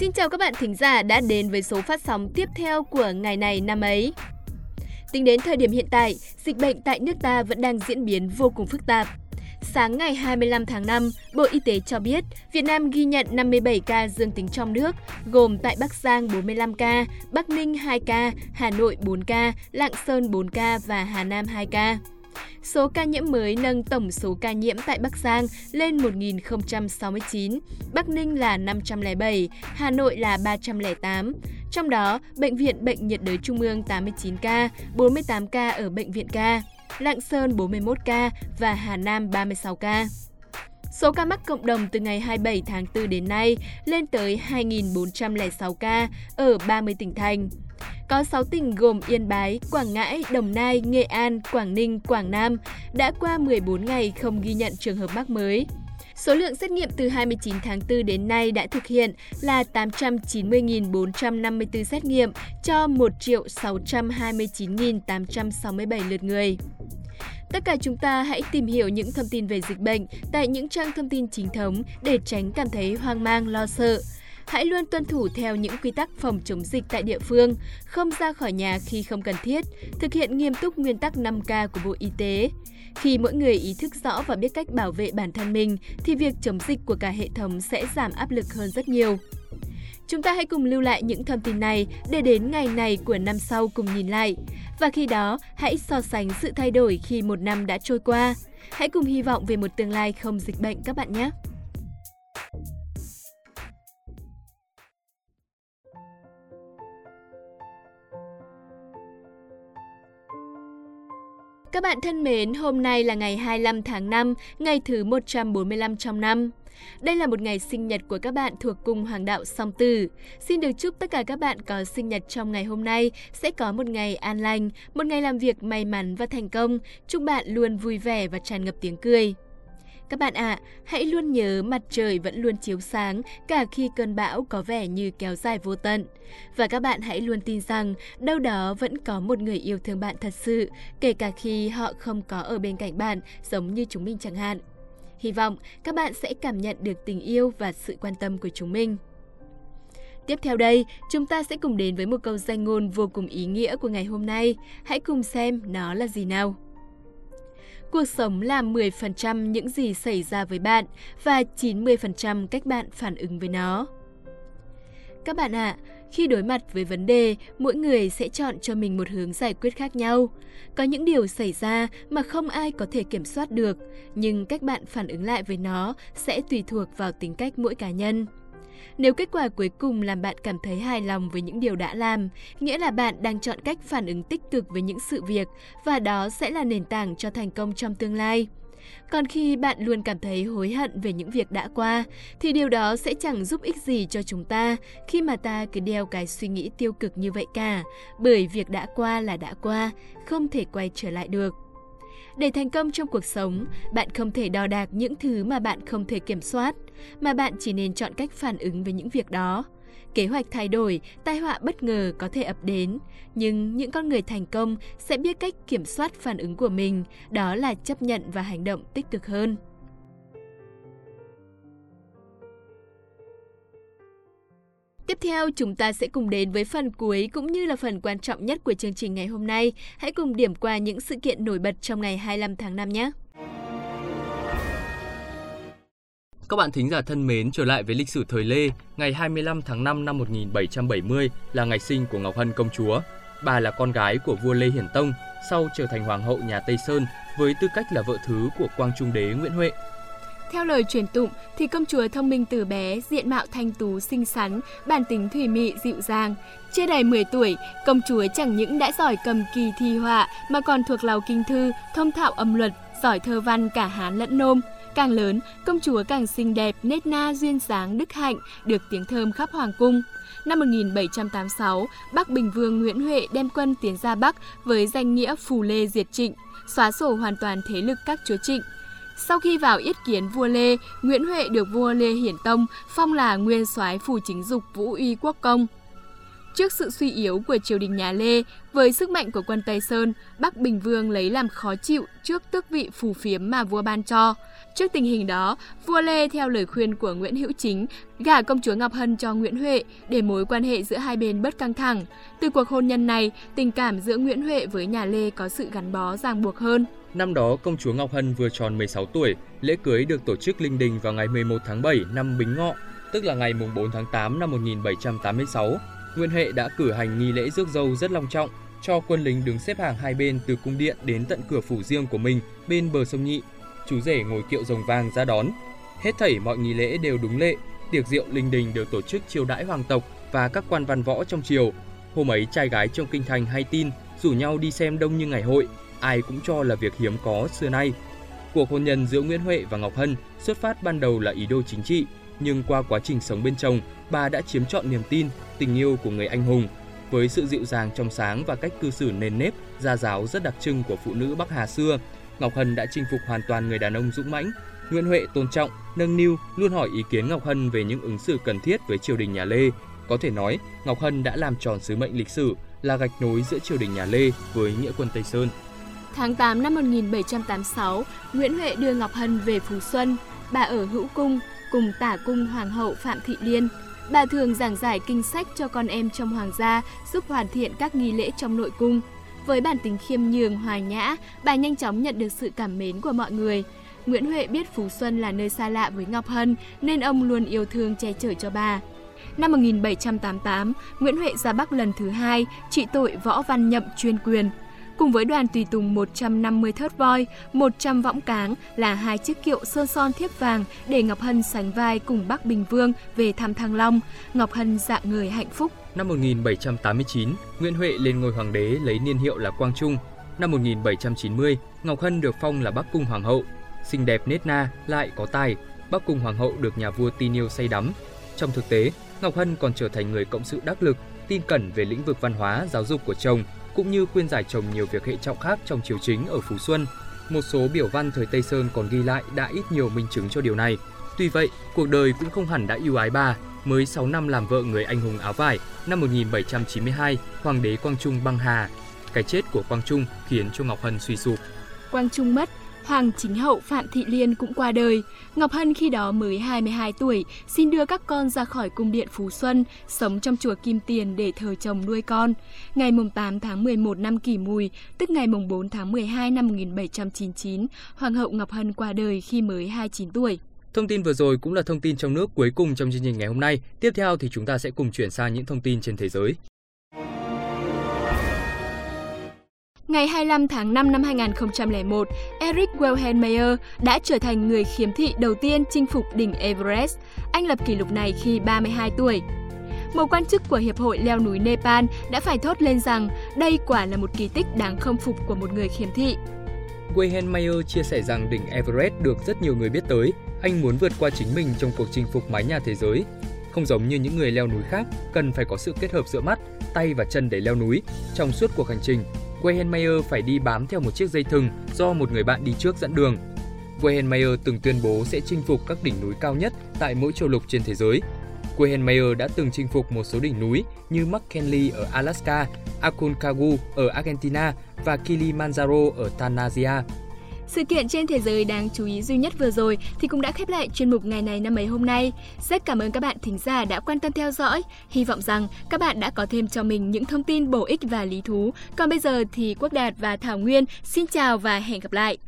Xin chào các bạn thính giả đã đến với số phát sóng tiếp theo của ngày này năm ấy. Tính đến thời điểm hiện tại, dịch bệnh tại nước ta vẫn đang diễn biến vô cùng phức tạp. Sáng ngày 25 tháng 5, Bộ Y tế cho biết Việt Nam ghi nhận 57 ca dương tính trong nước, gồm tại Bắc Giang 45 ca, Bắc Ninh 2 ca, Hà Nội 4 ca, Lạng Sơn 4 ca và Hà Nam 2 ca. Số ca nhiễm mới nâng tổng số ca nhiễm tại Bắc Giang lên 1.069, Bắc Ninh là 507, Hà Nội là 308. Trong đó, Bệnh viện Bệnh nhiệt đới Trung ương 89 ca, 48 ca ở Bệnh viện ca, Lạng Sơn 41 ca và Hà Nam 36 ca. Số ca mắc cộng đồng từ ngày 27 tháng 4 đến nay lên tới 2.406 ca ở 30 tỉnh thành. Có 6 tỉnh gồm Yên Bái, Quảng Ngãi, Đồng Nai, Nghệ An, Quảng Ninh, Quảng Nam đã qua 14 ngày không ghi nhận trường hợp mắc mới. Số lượng xét nghiệm từ 29 tháng 4 đến nay đã thực hiện là 890.454 xét nghiệm cho 1.629.867 lượt người. Tất cả chúng ta hãy tìm hiểu những thông tin về dịch bệnh tại những trang thông tin chính thống để tránh cảm thấy hoang mang lo sợ. Hãy luôn tuân thủ theo những quy tắc phòng chống dịch tại địa phương, không ra khỏi nhà khi không cần thiết, thực hiện nghiêm túc nguyên tắc 5K của Bộ Y tế. Khi mỗi người ý thức rõ và biết cách bảo vệ bản thân mình thì việc chống dịch của cả hệ thống sẽ giảm áp lực hơn rất nhiều. Chúng ta hãy cùng lưu lại những thông tin này để đến ngày này của năm sau cùng nhìn lại. Và khi đó, hãy so sánh sự thay đổi khi một năm đã trôi qua. Hãy cùng hy vọng về một tương lai không dịch bệnh các bạn nhé! Các bạn thân mến, hôm nay là ngày 25 tháng 5, ngày thứ 145 trong năm. Đây là một ngày sinh nhật của các bạn thuộc cung hoàng đạo song tử. Xin được chúc tất cả các bạn có sinh nhật trong ngày hôm nay sẽ có một ngày an lành, một ngày làm việc may mắn và thành công. Chúc bạn luôn vui vẻ và tràn ngập tiếng cười. Các bạn ạ, à, hãy luôn nhớ mặt trời vẫn luôn chiếu sáng cả khi cơn bão có vẻ như kéo dài vô tận. Và các bạn hãy luôn tin rằng đâu đó vẫn có một người yêu thương bạn thật sự, kể cả khi họ không có ở bên cạnh bạn giống như chúng mình chẳng hạn. Hy vọng các bạn sẽ cảm nhận được tình yêu và sự quan tâm của chúng mình. Tiếp theo đây, chúng ta sẽ cùng đến với một câu danh ngôn vô cùng ý nghĩa của ngày hôm nay. Hãy cùng xem nó là gì nào. Cuộc sống là 10% những gì xảy ra với bạn và 90% cách bạn phản ứng với nó. Các bạn ạ, à, khi đối mặt với vấn đề, mỗi người sẽ chọn cho mình một hướng giải quyết khác nhau. Có những điều xảy ra mà không ai có thể kiểm soát được, nhưng cách bạn phản ứng lại với nó sẽ tùy thuộc vào tính cách mỗi cá nhân. Nếu kết quả cuối cùng làm bạn cảm thấy hài lòng với những điều đã làm, nghĩa là bạn đang chọn cách phản ứng tích cực với những sự việc và đó sẽ là nền tảng cho thành công trong tương lai. Còn khi bạn luôn cảm thấy hối hận về những việc đã qua, thì điều đó sẽ chẳng giúp ích gì cho chúng ta khi mà ta cứ đeo cái suy nghĩ tiêu cực như vậy cả, bởi việc đã qua là đã qua, không thể quay trở lại được. Để thành công trong cuộc sống, bạn không thể đo đạc những thứ mà bạn không thể kiểm soát, mà bạn chỉ nên chọn cách phản ứng với những việc đó. Kế hoạch thay đổi, tai họa bất ngờ có thể ập đến, nhưng những con người thành công sẽ biết cách kiểm soát phản ứng của mình, đó là chấp nhận và hành động tích cực hơn. Tiếp theo, chúng ta sẽ cùng đến với phần cuối cũng như là phần quan trọng nhất của chương trình ngày hôm nay. Hãy cùng điểm qua những sự kiện nổi bật trong ngày 25 tháng 5 nhé. Các bạn thính giả thân mến, trở lại với lịch sử thời Lê, ngày 25 tháng 5 năm 1770 là ngày sinh của Ngọc Hân công chúa. Bà là con gái của vua Lê Hiển Tông, sau trở thành hoàng hậu nhà Tây Sơn với tư cách là vợ thứ của Quang Trung đế Nguyễn Huệ. Theo lời truyền tụng thì công chúa thông minh từ bé, diện mạo thanh tú xinh xắn, bản tính thủy mị dịu dàng. Chưa đầy 10 tuổi, công chúa chẳng những đã giỏi cầm kỳ thi họa mà còn thuộc lầu kinh thư, thông thạo âm luật, giỏi thơ văn cả Hán lẫn Nôm. Càng lớn, công chúa càng xinh đẹp, nết na, duyên dáng, đức hạnh, được tiếng thơm khắp hoàng cung. Năm 1786, Bắc Bình Vương Nguyễn Huệ đem quân tiến ra Bắc với danh nghĩa phù lê diệt trịnh, xóa sổ hoàn toàn thế lực các chúa trịnh. Sau khi vào yết kiến vua Lê, Nguyễn Huệ được vua Lê Hiển Tông phong là nguyên soái phủ chính dục Vũ Uy Quốc Công. Trước sự suy yếu của triều đình nhà Lê, với sức mạnh của quân Tây Sơn, Bắc Bình Vương lấy làm khó chịu trước tước vị phù phiếm mà vua ban cho. Trước tình hình đó, vua Lê theo lời khuyên của Nguyễn Hữu Chính gả công chúa Ngọc Hân cho Nguyễn Huệ để mối quan hệ giữa hai bên bớt căng thẳng. Từ cuộc hôn nhân này, tình cảm giữa Nguyễn Huệ với nhà Lê có sự gắn bó ràng buộc hơn. Năm đó, công chúa Ngọc Hân vừa tròn 16 tuổi, lễ cưới được tổ chức linh đình vào ngày 11 tháng 7 năm Bính Ngọ, tức là ngày 4 tháng 8 năm 1786. Nguyễn Huệ đã cử hành nghi lễ rước dâu rất long trọng, cho quân lính đứng xếp hàng hai bên từ cung điện đến tận cửa phủ riêng của mình bên bờ sông Nhị. Chú rể ngồi kiệu rồng vàng ra đón. Hết thảy mọi nghi lễ đều đúng lệ, tiệc rượu linh đình được tổ chức chiêu đãi hoàng tộc và các quan văn võ trong triều. Hôm ấy trai gái trong kinh thành hay tin rủ nhau đi xem đông như ngày hội, ai cũng cho là việc hiếm có xưa nay. Cuộc hôn nhân giữa Nguyễn Huệ và Ngọc Hân xuất phát ban đầu là ý đồ chính trị, nhưng qua quá trình sống bên chồng, bà đã chiếm trọn niềm tin, tình yêu của người anh hùng. Với sự dịu dàng trong sáng và cách cư xử nền nếp, gia giáo rất đặc trưng của phụ nữ Bắc Hà xưa, Ngọc Hân đã chinh phục hoàn toàn người đàn ông dũng mãnh. Nguyễn Huệ tôn trọng, nâng niu, luôn hỏi ý kiến Ngọc Hân về những ứng xử cần thiết với triều đình nhà Lê. Có thể nói, Ngọc Hân đã làm tròn sứ mệnh lịch sử là gạch nối giữa triều đình nhà Lê với nghĩa quân Tây Sơn. Tháng 8 năm 1786, Nguyễn Huệ đưa Ngọc Hân về Phú Xuân. Bà ở Hữu Cung cùng tả cung Hoàng hậu Phạm Thị Liên. Bà thường giảng giải kinh sách cho con em trong hoàng gia, giúp hoàn thiện các nghi lễ trong nội cung. Với bản tính khiêm nhường, hòa nhã, bà nhanh chóng nhận được sự cảm mến của mọi người. Nguyễn Huệ biết Phú Xuân là nơi xa lạ với Ngọc Hân nên ông luôn yêu thương che chở cho bà. Năm 1788, Nguyễn Huệ ra Bắc lần thứ hai, trị tội võ văn nhậm chuyên quyền. Cùng với đoàn tùy tùng 150 thớt voi, 100 võng cáng là hai chiếc kiệu sơn son thiếp vàng để Ngọc Hân sánh vai cùng Bắc Bình Vương về thăm Thăng Long. Ngọc Hân dạng người hạnh phúc. Năm 1789, Nguyễn Huệ lên ngôi hoàng đế lấy niên hiệu là Quang Trung. Năm 1790, Ngọc Hân được phong là Bắc Cung Hoàng hậu. Xinh đẹp nết na, lại có tài, Bắc Cung Hoàng hậu được nhà vua tin yêu say đắm. Trong thực tế, Ngọc Hân còn trở thành người cộng sự đắc lực, tin cẩn về lĩnh vực văn hóa, giáo dục của chồng, cũng như khuyên giải chồng nhiều việc hệ trọng khác trong triều chính ở Phú Xuân. Một số biểu văn thời Tây Sơn còn ghi lại đã ít nhiều minh chứng cho điều này. Tuy vậy, cuộc đời cũng không hẳn đã yêu ái bà. Mới 6 năm làm vợ người anh hùng áo vải, năm 1792, Hoàng đế Quang Trung băng hà. Cái chết của Quang Trung khiến cho Ngọc Hân suy sụp. Quang Trung mất, Hoàng chính hậu Phạm Thị Liên cũng qua đời. Ngọc Hân khi đó mới 22 tuổi, xin đưa các con ra khỏi cung điện Phú Xuân, sống trong chùa Kim Tiền để thờ chồng nuôi con. Ngày 8 tháng 11 năm Kỷ Mùi, tức ngày 4 tháng 12 năm 1799, Hoàng hậu Ngọc Hân qua đời khi mới 29 tuổi. Thông tin vừa rồi cũng là thông tin trong nước cuối cùng trong chương trình ngày hôm nay. Tiếp theo thì chúng ta sẽ cùng chuyển sang những thông tin trên thế giới. Ngày 25 tháng 5 năm 2001, Eric Welhenmeyer đã trở thành người khiếm thị đầu tiên chinh phục đỉnh Everest. Anh lập kỷ lục này khi 32 tuổi. Một quan chức của Hiệp hội leo núi Nepal đã phải thốt lên rằng đây quả là một kỳ tích đáng khâm phục của một người khiếm thị. Welhenmeyer chia sẻ rằng đỉnh Everest được rất nhiều người biết tới. Anh muốn vượt qua chính mình trong cuộc chinh phục mái nhà thế giới. Không giống như những người leo núi khác, cần phải có sự kết hợp giữa mắt, tay và chân để leo núi. Trong suốt cuộc hành trình, Wehenmeyer phải đi bám theo một chiếc dây thừng do một người bạn đi trước dẫn đường. Wehenmeyer từng tuyên bố sẽ chinh phục các đỉnh núi cao nhất tại mỗi châu lục trên thế giới. Wehenmeyer đã từng chinh phục một số đỉnh núi như McKinley ở Alaska, Aconcagua ở Argentina và Kilimanjaro ở Tanzania. Sự kiện trên thế giới đáng chú ý duy nhất vừa rồi thì cũng đã khép lại chuyên mục ngày này năm ấy hôm nay. Rất cảm ơn các bạn thính giả đã quan tâm theo dõi. Hy vọng rằng các bạn đã có thêm cho mình những thông tin bổ ích và lý thú. Còn bây giờ thì Quốc Đạt và Thảo Nguyên xin chào và hẹn gặp lại.